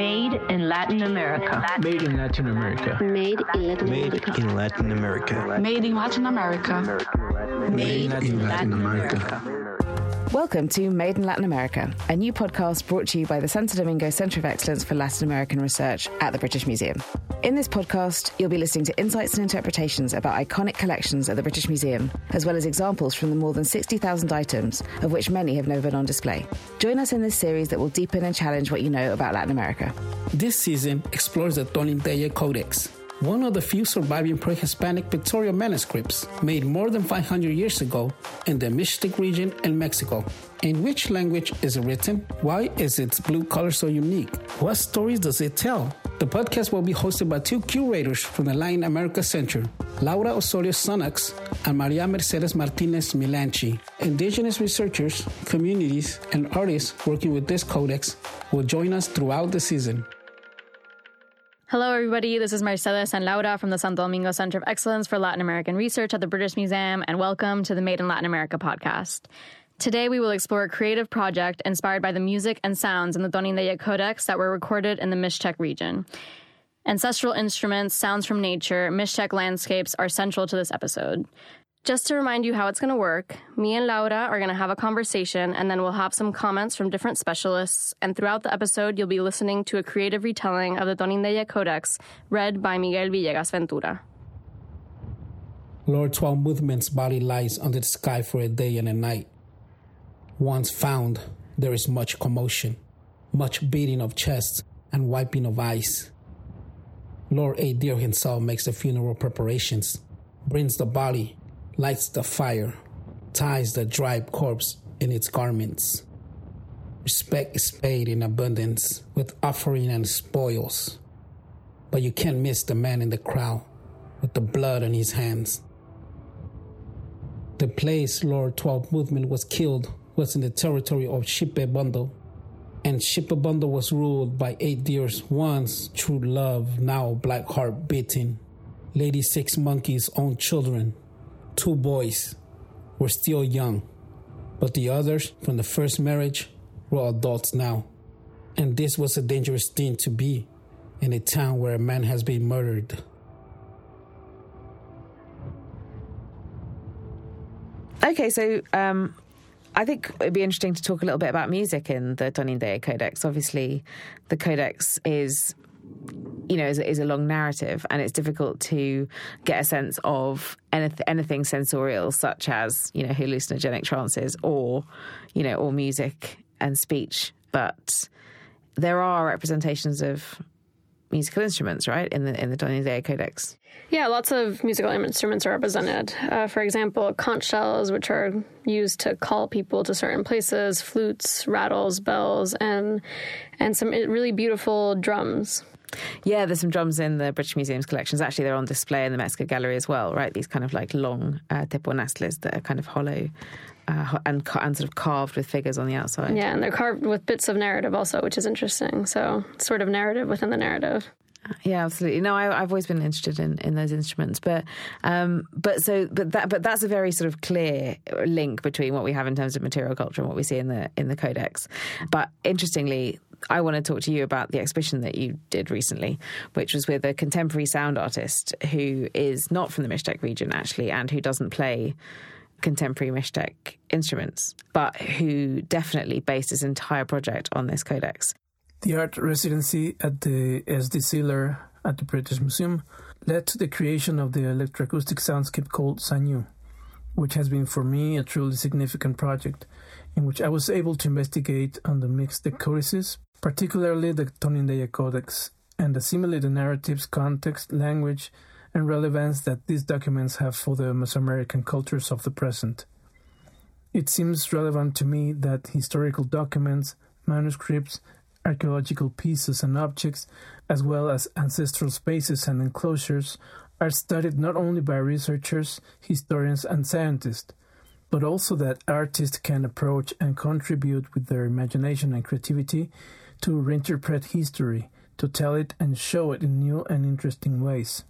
Made in Latin America. Made in Latin America. Made in Latin Made in Latin America. Made in Latin America. Made in Latin America. Welcome to Made in Latin America, a new podcast brought to you by the Santo Domingo Centre of Excellence for Latin American Research at the British Museum. In this podcast, you'll be listening to insights and interpretations about iconic collections at the British Museum, as well as examples from the more than 60,000 items, of which many have never been on display. Join us in this series that will deepen and challenge what you know about Latin America. This season explores the Tonindeye Codex, one of the few surviving pre Hispanic pictorial manuscripts made more than 500 years ago in the Mixtec region in Mexico. In which language is it written? Why is its blue color so unique? What stories does it tell? The podcast will be hosted by two curators from the Latin America Center, Laura Osorio Sunnucks and Maria Mercedes Martinez Milantchi. Indigenous researchers, communities, and artists working with this codex will join us throughout the season. Hello, everybody. This is Mercedes and Laura from the Santo Domingo Center of Excellence for Latin American Research at the British Museum, and welcome to the Made in Latin America podcast. Today, we will explore a creative project inspired by the music and sounds in the Tonindeye Codex that were recorded in the Mixtec region. Ancestral instruments, sounds from nature, Mixtec landscapes are central to this episode. Just to remind you how it's going to work, me and Laura are going to have a conversation and then we'll have some comments from different specialists. And throughout the episode, you'll be listening to a creative retelling of the Tonindeye Codex read by Miguel Villegas Ventura. Lord Twelve Movement's body lies under the sky for a day and a night. Once found, there is much commotion, much beating of chests and wiping of eyes. Lord Eight Deer himself makes the funeral preparations, brings the body, lights the fire, ties the dried corpse in its garments. Respect is paid in abundance with offering and spoils. But you can't miss the man in the crowd with the blood on his hands. The place Lord 12 movement was killed was in the territory of Xipe Bundle, and Xipe Bundle was ruled by eight deers, once true love, now black heart beating. Lady Six Monkey's own children, two boys, were still young, but the others from the first marriage were adults now. And this was a dangerous thing to be in a town where a man has been murdered. Okay, so um, I think it'd be interesting to talk a little bit about music in the Tonindeye Codex. Obviously, the Codex is you know, is, is, a long narrative, and it's difficult to get a sense of anyth- anything sensorial, such as you know hallucinogenic trances or you know or music and speech. But there are representations of musical instruments, right, in the in the Tonindeye Codex. Yeah, lots of musical instruments are represented. Uh, for example, conch shells, which are used to call people to certain places, flutes, rattles, bells, and and some really beautiful drums. Yeah, there's some drums in the British Museum's collections. Actually, they're on display in the Mexico Gallery as well, right? These kind of like long uh, teponaztles that are kind of hollow uh, and, and sort of carved with figures on the outside. Yeah, and they're carved with bits of narrative also, which is interesting. So, sort of narrative within the narrative. Yeah, absolutely. No, I, have always been interested in, in those instruments, but um, but so but that but that's a very sort of clear link between what we have in terms of material culture and what we see in the in the codex. But interestingly, I want to talk to you about the exhibition that you did recently, which was with a contemporary sound artist who is not from the Mixtec region actually, and who doesn't play contemporary Mixtec instruments, but who definitely based his entire project on this codex. The art residency at the SDCELAR at the British Museum led to the creation of the electroacoustic soundscape called Saa Ñu'ú, which has been for me a truly significant project in which I was able to investigate on the Mixtec codices, particularly the Tonindeye Codex, and assimilate the narratives, context, language, and relevance that these documents have for the Mesoamerican cultures of the present. It seems relevant to me that historical documents, manuscripts, archaeological pieces and objects, as well as ancestral spaces and enclosures, are studied not only by researchers, historians, and scientists, but also that artists can approach and contribute with their imagination and creativity to reinterpret history, to tell it and show it in new and interesting ways.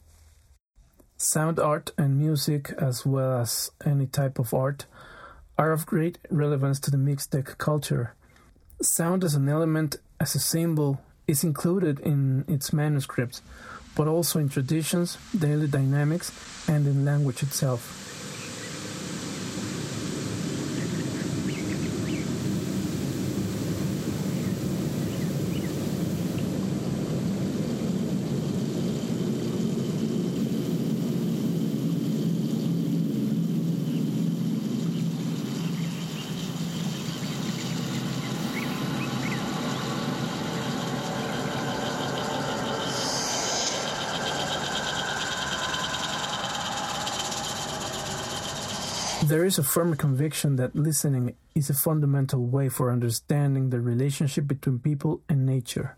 Sound art and music, as well as any type of art, are of great relevance to the Mixtec culture. Sound as an element, as a symbol, is included in its manuscripts, but also in traditions, daily dynamics, and in language itself. There is a firm conviction that listening is a fundamental way for understanding the relationship between people and nature.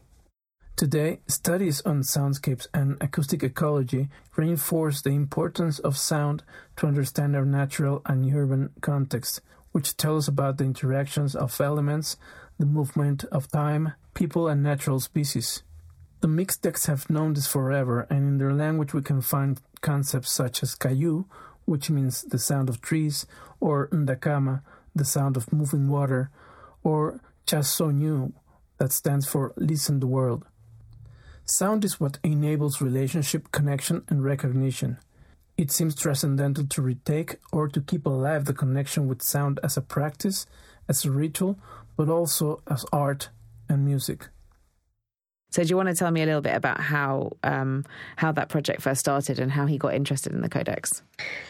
Today, studies on soundscapes and acoustic ecology reinforce the importance of sound to understand our natural and urban context, which tell us about the interactions of elements, the movement of time, people, and natural species. The Mixtecs have known this forever, and in their language we can find concepts such as kayu, which means the sound of trees, or ndakama, the sound of moving water, or chasonyu, that stands for listen the world. Sound is what enables relationship, connection, and recognition. It seems transcendental to retake or to keep alive the connection with sound as a practice, as a ritual, but also as art and music. So, do you want to tell me a little bit about how um, how that project first started and how he got interested in the codex?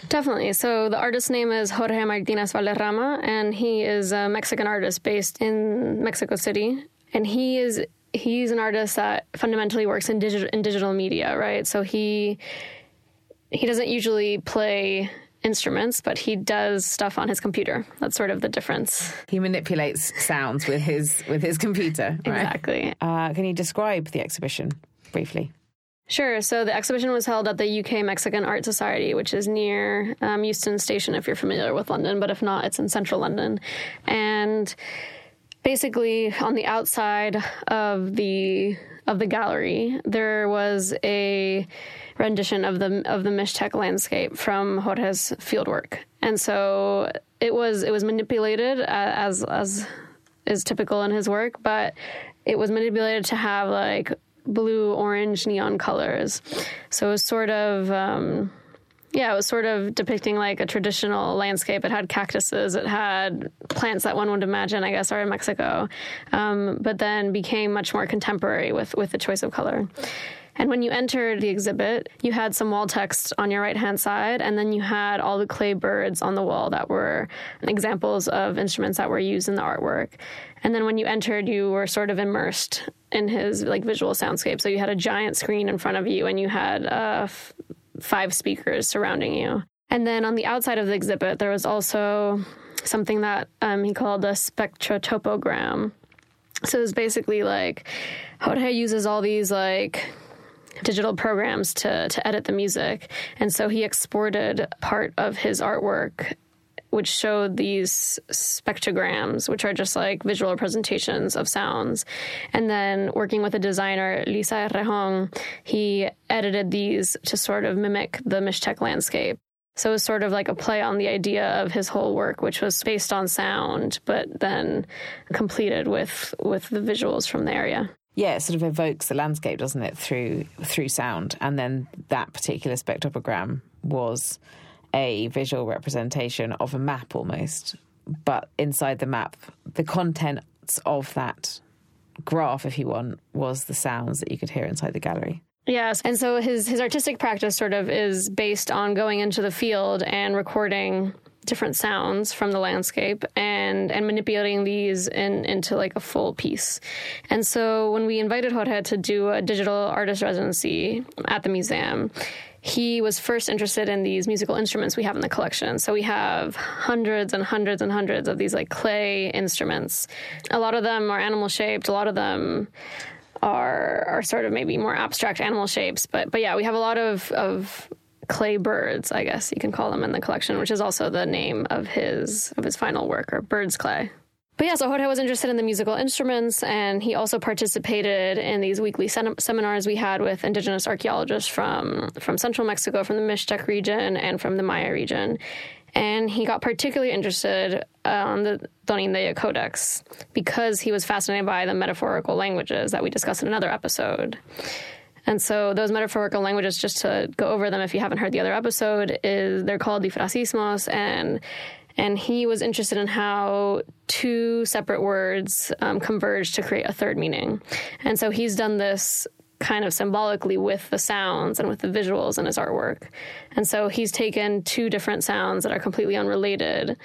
Definitely. So, the artist's name is Jorge Martinez Valderrama, and he is a Mexican artist based in Mexico City. And he is he's an artist that fundamentally works in digital in digital media, right? So he he doesn't usually play instruments, but he does stuff on his computer. That's sort of the difference. He manipulates sounds with his with his computer. Right? Exactly. Uh, can you describe the exhibition briefly? Sure. So the exhibition was held at the UK Mexican Art Society, which is near um, Euston Station, if you're familiar with London. But if not, it's in central London. And basically, on the outside of the of the gallery, there was a rendition of the of the Mixtec landscape from Jorge's fieldwork, and so it was it was manipulated as as is typical in his work, but it was manipulated to have like blue, orange, neon colors. So it was sort of. Um, yeah, it was sort of depicting like a traditional landscape. It had cactuses, it had plants that one would imagine, I guess, are in Mexico, um, but then became much more contemporary with with the choice of color. And when you entered the exhibit, you had some wall text on your right hand side, and then you had all the clay birds on the wall that were examples of instruments that were used in the artwork. And then when you entered, you were sort of immersed in his like visual soundscape. So you had a giant screen in front of you, and you had uh, f- five speakers surrounding you. And then on the outside of the exhibit, there was also something that um, he called a spectrotopogram. So it was basically like Jorge uses all these like digital programs to to edit the music, and so he exported part of his artwork which showed these spectrograms, which are just like visual representations of sounds. And then working with a designer, Lisa Rejon, he edited these to sort of mimic the Mixtec landscape. So it was sort of like a play on the idea of his whole work, which was based on sound, but then completed with with the visuals from the area yeah, it sort of evokes the landscape, doesn't it, through through sound. And then that particular spectrogram was a visual representation of a map almost. But inside the map, the contents of that graph, if you want, was the sounds that you could hear inside the gallery. Yes, and so his his artistic practice sort of is based on going into the field and recording different sounds from the landscape and and manipulating these in, into like a full piece. And so when we invited Jorge to do a digital artist residency at the museum, he was first interested in these musical instruments we have in the collection. So we have hundreds and hundreds and hundreds of these like clay instruments. A lot of them are animal shaped, a lot of them are are sort of maybe more abstract animal shapes. But but yeah, we have a lot of of clay birds, I guess you can call them in the collection, which is also the name of his of his final work, or Birds Clay. but yeah, so Jorge was interested in the musical instruments, and he also participated in these weekly sem- seminars we had with indigenous archaeologists from from central Mexico, from the Mixtec region, and from the Maya region. And he got particularly interested uh, on the Tonindeye Codex because he was fascinated by the metaphorical languages that we discussed in another episode. And so those metaphorical languages, just to go over them if you haven't heard the other episode, is they're called difrasismos and and he was interested in how two separate words um, converge to create a third meaning. And so he's done this kind of symbolically with the sounds and with the visuals in his artwork. And so he's taken two different sounds that are completely unrelated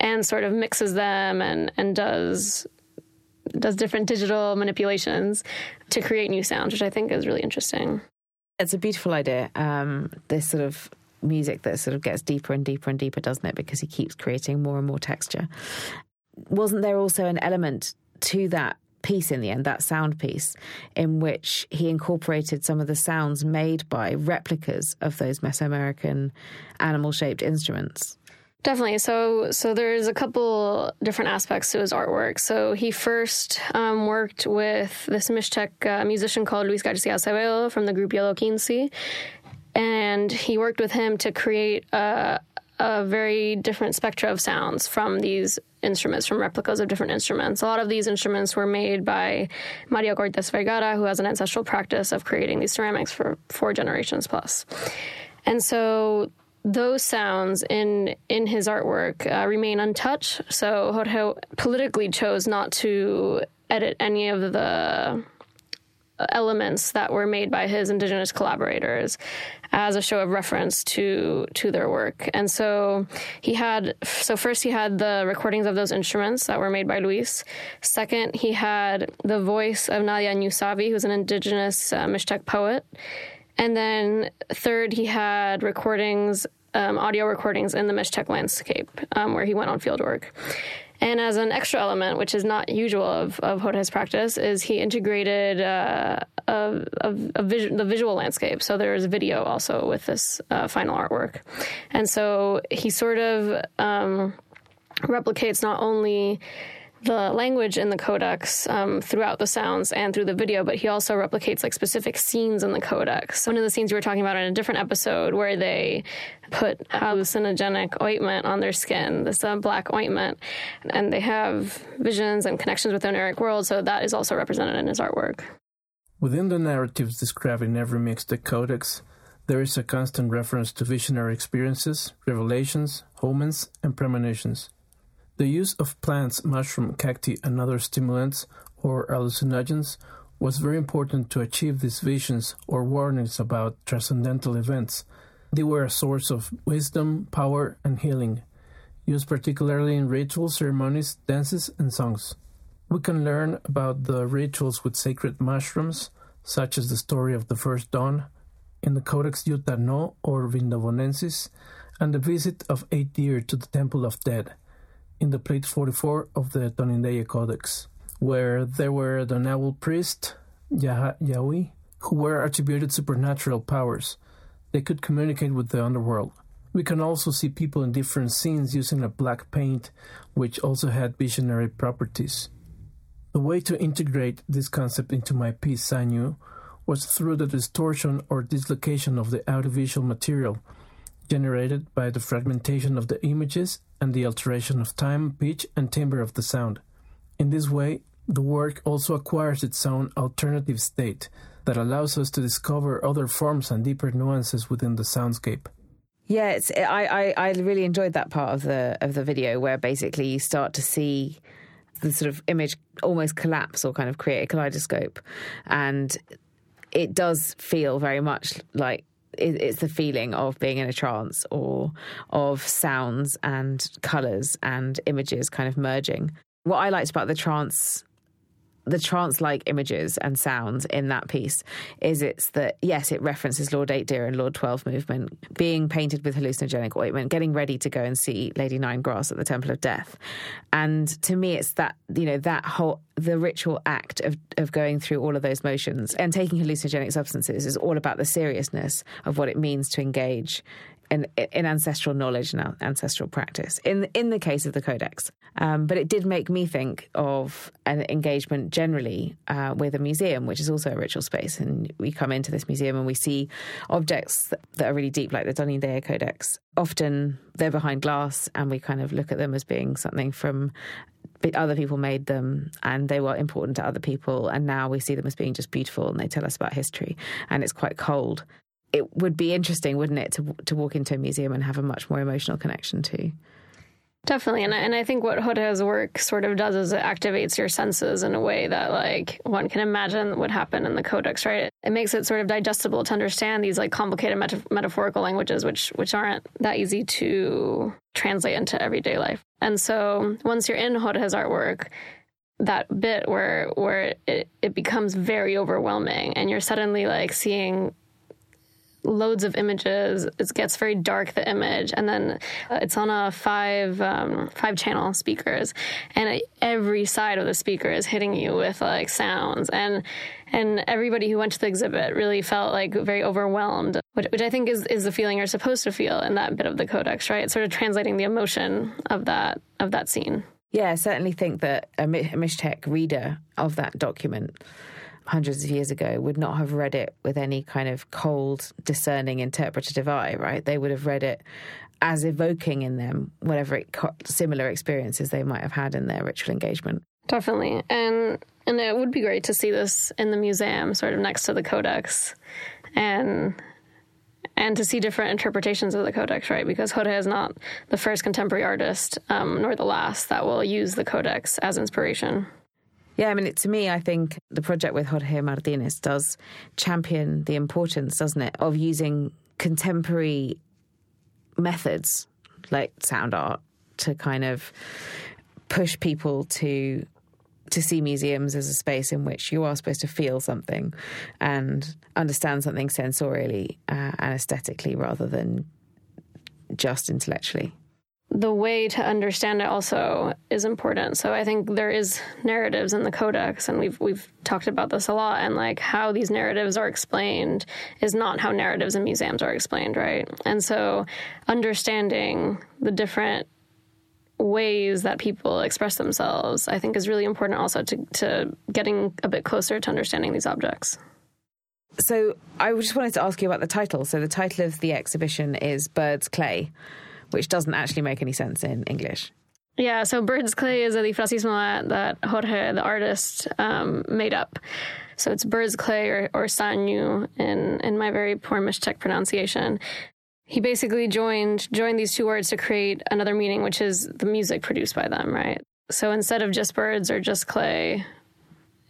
and sort of mixes them and, and does does different digital manipulations to create new sounds, which I think is really interesting. It's a beautiful idea. Um, this sort of music that sort of gets deeper and deeper and deeper, doesn't it? Because he keeps creating more and more texture. Wasn't there also an element to that piece in the end, that sound piece, in which he incorporated some of the sounds made by replicas of those Mesoamerican animal shaped instruments? Definitely. So, so there's a couple different aspects to his artwork. So he first um, worked with this Mixtec uh, musician called Luis Garcia Acevedo from the group Yellow and he worked with him to create a, a very different spectra of sounds from these instruments, from replicas of different instruments. A lot of these instruments were made by Maria Cortes Vergara, who has an ancestral practice of creating these ceramics for four generations plus. And so those sounds in in his artwork uh, remain untouched. So Jorge politically chose not to edit any of the elements that were made by his indigenous collaborators as a show of reference to to their work. And so he had so first he had the recordings of those instruments that were made by Luis. Second, he had the voice of Nadia Ñuu Savi, who's an indigenous uh, Mixtec poet. And then third, he had recordings, um, audio recordings in the Mixtec landscape, um, where he went on field work. And as an extra element, which is not usual of, of Jorge's practice, is he integrated uh, a, a, a the visual landscape. So there's video also with this uh, final artwork. And so he sort of um, replicates not only the language in the codex um, throughout the sounds and through the video, but he also replicates like specific scenes in the codex. One of the scenes we were talking about in a different episode where they put hallucinogenic ointment on their skin, this uh, black ointment, and they have visions and connections with the Oniric world, so that is also represented in his artwork. Within the narratives described in every Mixtec codex, there is a constant reference to visionary experiences, revelations, omens, and premonitions. The use of plants, mushroom, cacti, and other stimulants or hallucinogens was very important to achieve these visions or warnings about transcendental events. They were a source of wisdom, power, and healing, used particularly in ritual ceremonies, dances, and songs. We can learn about the rituals with sacred mushrooms, such as the story of the first dawn, in the Codex Yuta Tnoho or Vindobonensis, and the visit of eight deer to the Temple of Dead in the plate 44 of the Tonindeye Codex, where there were the noble priest, Yah- Yahweh, who were attributed supernatural powers. They could communicate with the underworld. We can also see people in different scenes using a black paint, which also had visionary properties. The way to integrate this concept into my piece Saa Ñu'ú was through the distortion or dislocation of the audiovisual material generated by the fragmentation of the images and the alteration of time, pitch, and timbre of the sound. In this way, the work also acquires its own alternative state that allows us to discover other forms and deeper nuances within the soundscape. Yeah, it's I, I, I really enjoyed that part of the of the video where basically you start to see the sort of image almost collapse or kind of create a kaleidoscope, and it does feel very much like it's the feeling of being in a trance or of sounds and colors and images kind of merging. What I liked about the trance the trance like images and sounds in that piece is it's that yes it references lord eight deer and lord 12 movement being painted with hallucinogenic ointment getting ready to go and see lady nine grass at the temple of death. And to me it's that you know that whole the ritual act of, of going through all of those motions and taking hallucinogenic substances is all about the seriousness of what it means to engage in, ancestral knowledge and ancestral practice in in the case of the codex. Um, but it did make me think of an engagement generally uh, with a museum, which is also a ritual space. And we come into this museum and we see objects that, are really deep, like the Tonindeye Codex. Often they're behind glass, and we kind of look at them as being something from other people made them and they were important to other people and now we see them as being just beautiful and they tell us about history and it's quite cold it would be interesting, wouldn't it, to to walk into a museum and have a much more emotional connection to. Definitely, and and I think what Jorge's work sort of does is it activates your senses in a way that like one can imagine would happen in the Codex, right? It makes it sort of digestible to understand these like complicated meta- metaphorical languages, which which aren't that easy to translate into everyday life. And so once you're in Jorge's artwork, that bit where where it, it becomes very overwhelming, and you're suddenly like seeing loads of images. It gets very dark, the image, and then uh, it's on a five um, five channel speakers, and every side of the speaker is hitting you with like sounds and. And everybody who went to the exhibit really felt like very overwhelmed, which, which I think is, is the feeling you're supposed to feel in that bit of the codex, right? Sort of translating the emotion of that of that scene. Yeah, I certainly think that a Mixtec reader of that document hundreds of years ago would not have read it with any kind of cold, discerning, interpretative eye, right? They would have read it as evoking in them whatever it, similar experiences they might have had in their ritual engagement. Definitely, and and it would be great to see this in the museum, sort of next to the codex, and and to see different interpretations of the codex, right? Because Jorge is not the first contemporary artist, um, nor the last that will use the codex as inspiration. Yeah, I mean, it, to me, I think the project with Jorge Martinez does champion the importance, doesn't it, of using contemporary methods like sound art to kind of push people to to see museums as a space in which you are supposed to feel something and understand something sensorially uh, and aesthetically rather than just intellectually the way to understand it also is important. So I think there is narratives in the codex and we've we've talked about this a lot and like how these narratives are explained is not how narratives in museums are explained, right? And so understanding the different ways that people express themselves I think is really important also to to getting a bit closer to understanding these objects. So I just wanted to ask you about the title. So the title of the exhibition is Bird's Clay which doesn't actually make any sense in English. Yeah, so Bird's Clay is a difrasismo that Jorge, the artist, um, made up. So it's Bird's Clay or, or Saa Ñu'ú in, in my very poor Mixtec pronunciation. He basically joined joined these two words to create another meaning, which is the music produced by them, right? So instead of just birds or just clay,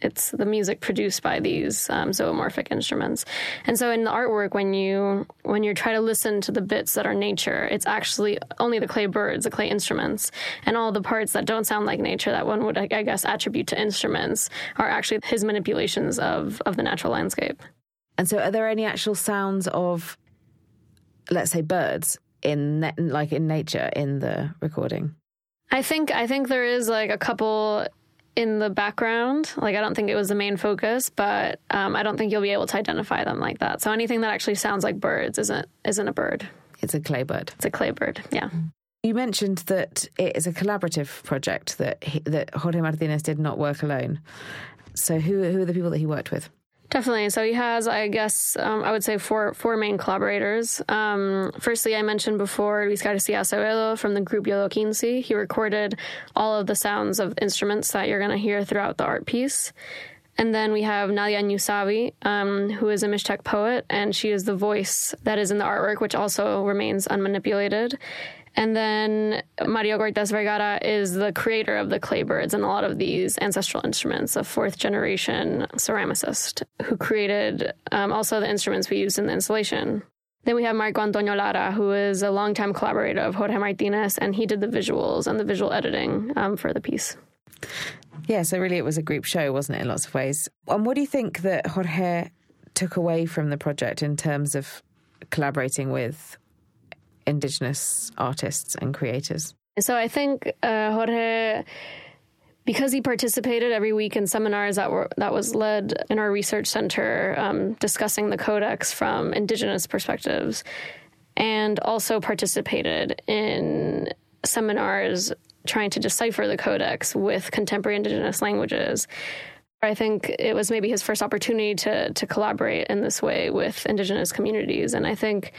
it's the music produced by these um, zoomorphic instruments. And so in the artwork, when you when you try to listen to the bits that are nature, it's actually only the clay birds, the clay instruments, and all the parts that don't sound like nature that one would, I guess, attribute to instruments are actually his manipulations of of the natural landscape. And so, are there any actual sounds of, let's say, birds in like in nature in the recording? I think I think there is like a couple in the background. Like, I don't think it was the main focus, but um, I don't think you'll be able to identify them like that. So anything that actually sounds like birds isn't isn't a bird. It's a clay bird. It's a clay bird. Yeah. You mentioned that it is a collaborative project that he, that Jorge Martinez did not work alone. So who who are the people that he worked with? Definitely. So he has, I guess, um, I would say four four main collaborators. Um, firstly, I mentioned before Luis Garcia Acevedo from the group Yodoquinsi. He recorded all of the sounds of instruments that you're going to hear throughout the art piece. And then we have Nadia Ñuu Savi, um, who is a Mixtec poet, and she is the voice that is in the artwork, which also remains unmanipulated. And then Mario Cortés Vergara is the creator of the clay birds and a lot of these ancestral instruments, a fourth generation ceramicist who created um, also the instruments we used in the installation. Then we have Marco Antonio Lara, who is a longtime collaborator of Jorge Martinez, and he did the visuals and the visual editing um, for the piece. Yeah, so really it was a group show, wasn't it, in lots of ways? And what do you think that Jorge took away from the project in terms of collaborating with indigenous artists and creators? So I think uh, Jorge because he participated every week in seminars that were that was led in our research center um, discussing the codex from indigenous perspectives and also participated in seminars trying to decipher the codex with contemporary indigenous languages. I think it was maybe his first opportunity to to collaborate in this way with indigenous communities, and I think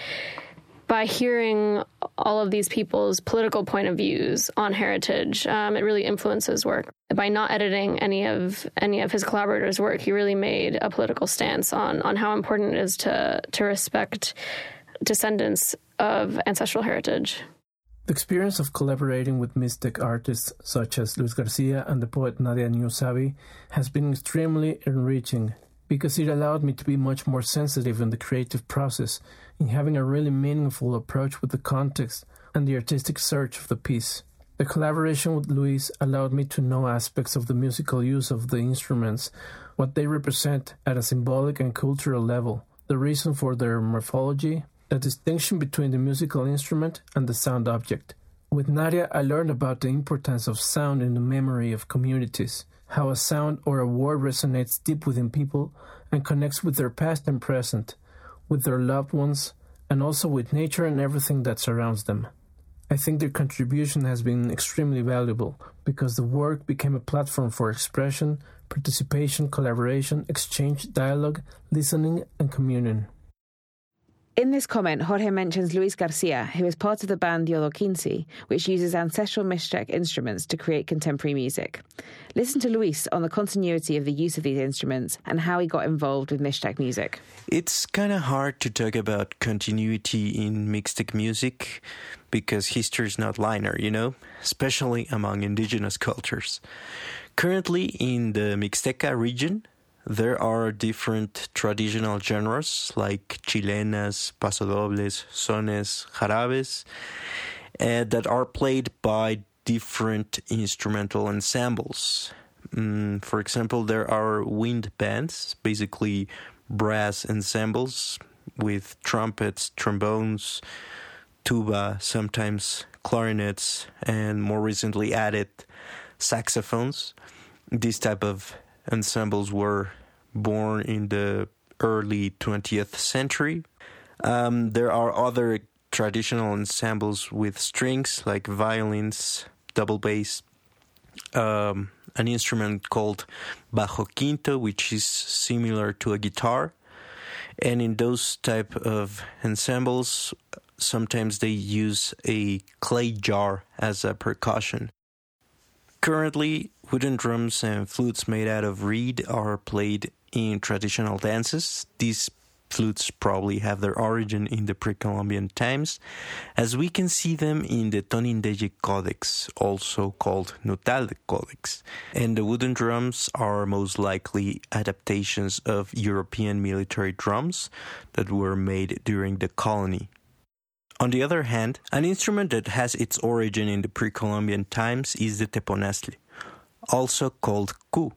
by hearing all of these people's political point of views on heritage, um, it really influences work. By not editing any of any of his collaborators' work, he really made a political stance on on how important it is to to respect descendants of ancestral heritage. The experience of collaborating with Mixtec artists such as Luis Garcia and the poet Nadia Ñuu Savi has been extremely enriching because it allowed me to be much more sensitive in the creative process, in having a really meaningful approach with the context and the artistic search of the piece. The collaboration with Luis allowed me to know aspects of the musical use of the instruments, what they represent at a symbolic and cultural level, the reason for their morphology, the distinction between the musical instrument and the sound object. With Nadia, I learned about the importance of sound in the memory of communities how a sound or a word resonates deep within people and connects with their past and present, with their loved ones, and also with nature and everything that surrounds them. I think their contribution has been extremely valuable because the work became a platform for expression, participation, collaboration, exchange, dialogue, listening, and communion. In this comment, Jorge mentions Luis Garcia, who is part of the band Yodoquinsi, which uses ancestral Mixtec instruments to create contemporary music. Listen to Luis on the continuity of the use of these instruments and how he got involved with Mixtec music. It's kind of hard to talk about continuity in Mixtec music because history is not linear, you know, especially among indigenous cultures. Currently in the Mixteca region, there are different traditional genres like chilenas, pasodobles, sones, jarabes uh, that are played by different instrumental ensembles. Mm, for example, there are wind bands, basically brass ensembles with trumpets, trombones, tuba, sometimes clarinets, and more recently added saxophones. This type of ensembles were born in the early 20th century. Um, there are other traditional ensembles with strings like violins, double bass, um, an instrument called bajo quinto, which is similar to a guitar. And in those type of ensembles, sometimes they use a clay jar as a percussion. Currently, wooden drums and flutes made out of reed are played in traditional dances. These flutes probably have their origin in the pre-Columbian times, as we can see them in the Tonindeye Codex, also called Nuttall Codex. And the wooden drums are most likely adaptations of European military drums that were made during the colony. On the other hand, an instrument that has its origin in the pre-Columbian times is the teponaztli, also called cu,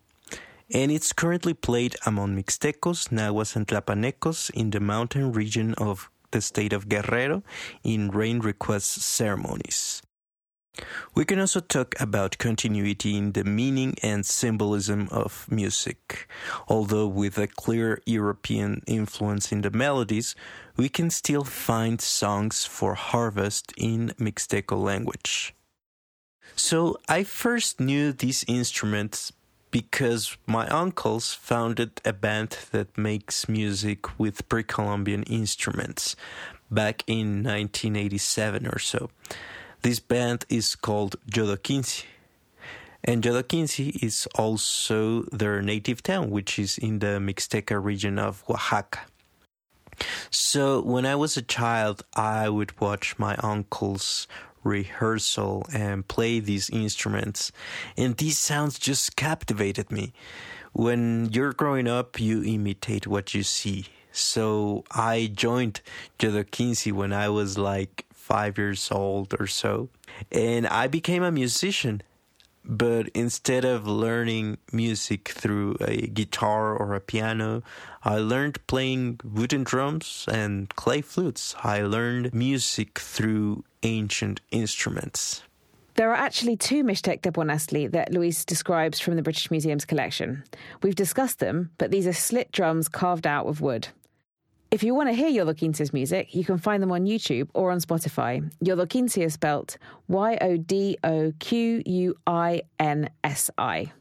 and it's currently played among Mixtecos, Nahuas, and Tlapanecos in the mountain region of the state of Guerrero in rain request ceremonies. We can also talk about continuity in the meaning and symbolism of music. Although with a clear European influence in the melodies, we can still find songs for harvest in Mixteco language. So I first knew these instruments because my uncles founded a band that makes music with pre Columbian instruments back in 1987 or so. This band is called Yodoquinsi. And Yodoquinsi is also their native town, which is in the Mixteca region of Oaxaca. So when I was a child, I would watch my uncles rehearsal and play these instruments, and these sounds just captivated me. When you're growing up, you imitate what you see. So I joined Yodoquinsi when I was like five years old or so. And I became a musician. But instead of learning music through a guitar or a piano, I learned playing wooden drums and clay flutes. I learned music through ancient instruments. There are actually two Mixtec teponaztli that Luis describes from the British Museum's collection. We've discussed them, but these are slit drums carved out of wood. If you want to hear Yodoquinsi's music, you can find them on YouTube or on Spotify. Yodoquinsi is spelt Y O D O Q U I N S I.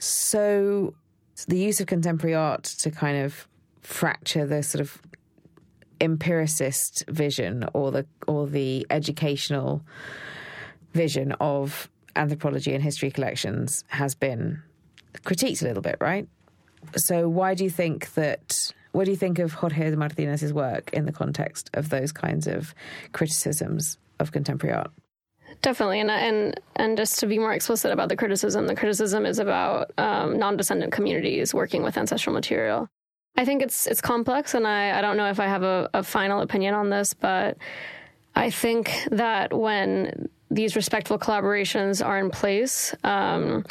So, the use of contemporary art to kind of fracture the sort of empiricist vision or the or the educational vision of anthropology and history collections has been critiqued a little bit, right? So, why do you think that? What do you think of Jorge Martinez's work in the context of those kinds of criticisms of contemporary art? Definitely, and and and just to be more explicit about the criticism, the criticism is about um, non-descendant communities working with ancestral material. I think it's it's complex, and I, I don't know if I have a, a final opinion on this, but I think that when these respectful collaborations are in place, um,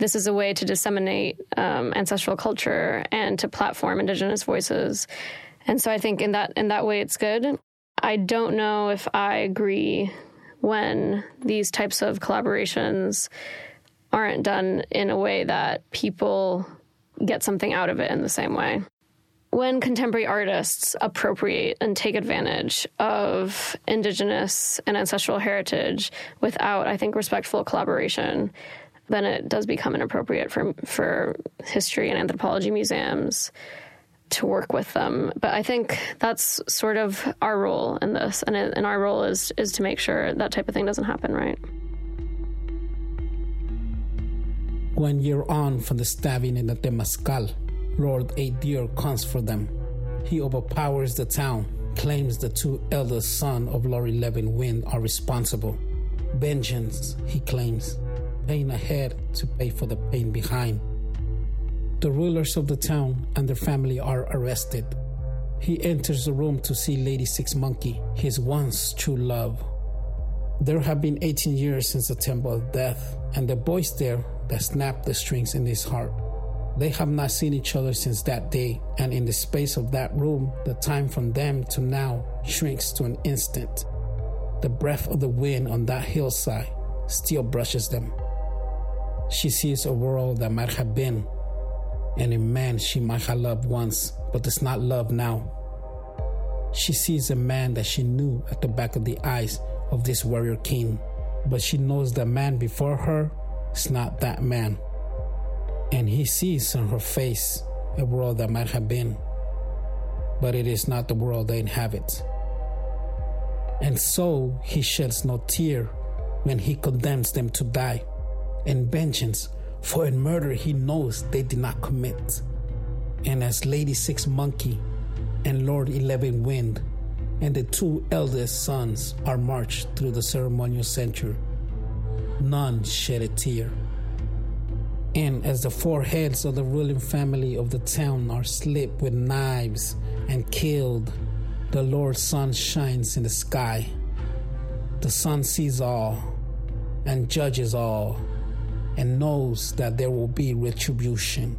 this is a way to disseminate um, ancestral culture and to platform Indigenous voices. And so I think in that in that way it's good. I don't know if I agree when these types of collaborations aren't done in a way that people get something out of it in the same way. When contemporary artists appropriate and take advantage of indigenous and ancestral heritage without, I think, respectful collaboration, then it does become inappropriate for for history and anthropology museums to work with them. But I think that's sort of our role in this, and, and our role is is to make sure that type of thing doesn't happen, right? One you're on from the stabbing in the Temascal, Lord Eight Deer comes for them. He overpowers the town, claims the two eldest sons of Lord Eleven Wind are responsible. Vengeance, he claims pain ahead to pay for the pain behind. The rulers of the town and their family are arrested. He enters the room to see Lady Six Monkey, his once true love. There have been 18 years since the Temple of Death, and the boys there that snapped the strings in his heart. They have not seen each other since that day, and in the space of that room, the time from them to now shrinks to an instant. The breath of the wind on that hillside still brushes them. She sees a world that might have been, and a man she might have loved once, but does not love now. She sees a man that she knew at the back of the eyes of this warrior king, but she knows the man before her is not that man. And he sees on her face a world that might have been, but it is not the world they inhabit. And so he sheds no tear when he condemns them to die and vengeance for a murder he knows they did not commit. And as Lady Six Monkey and Lord Eleven Wind and the two eldest sons are marched through the ceremonial center, none shed a tear. And as the four heads of the ruling family of the town are slit with knives and killed, the Lord's sun shines in the sky. The sun sees all and judges all and knows that there will be retribution.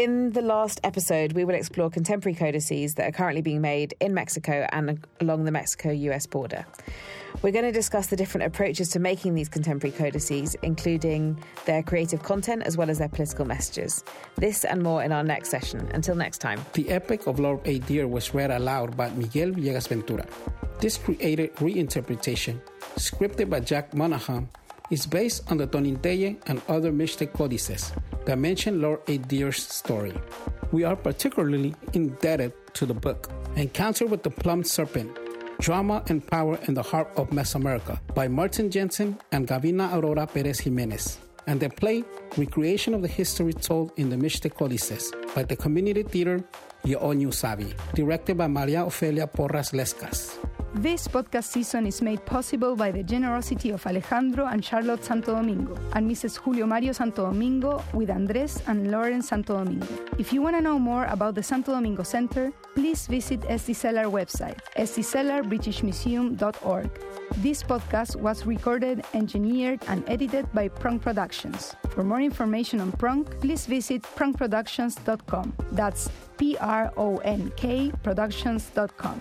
In the last episode, we will explore contemporary codices that are currently being made in Mexico and along the Mexico US border. We're going to discuss the different approaches to making these contemporary codices, including their creative content as well as their political messages. This and more in our next session. Until next time. The epic of Lord Eight Deer was read aloud by Miguel Villegas Ventura. This created reinterpretation, scripted by Jack Monahan, is based on the Tonindeye and other Mixtec codices that mention Lord Eight Deer's story. We are particularly indebted to the book Encounter with the Plumed Serpent Drama and Power in the Heart of Mesoamerica by Maarten Jansen and Gabina Aurora Perez Jimenez, and the play Recreation of the History Told in the Mixtec Codices by the community theater Yeonyu Savi, directed by Maria Ofelia Porras Lescas. This podcast season is made possible by the generosity of Alejandro and Charlotte Santo Domingo and Mrs. Julio Mario Santo Domingo with Andres and Lauren Santo Domingo. If you want to know more about the Santo Domingo Center, please visit SDCELAR website, sdcellarbritishmuseum.org. This podcast was recorded, engineered, and edited by Pronk Productions. For more information on Prong, please visit pronkproductions.com. That's P R O N K Productions.com.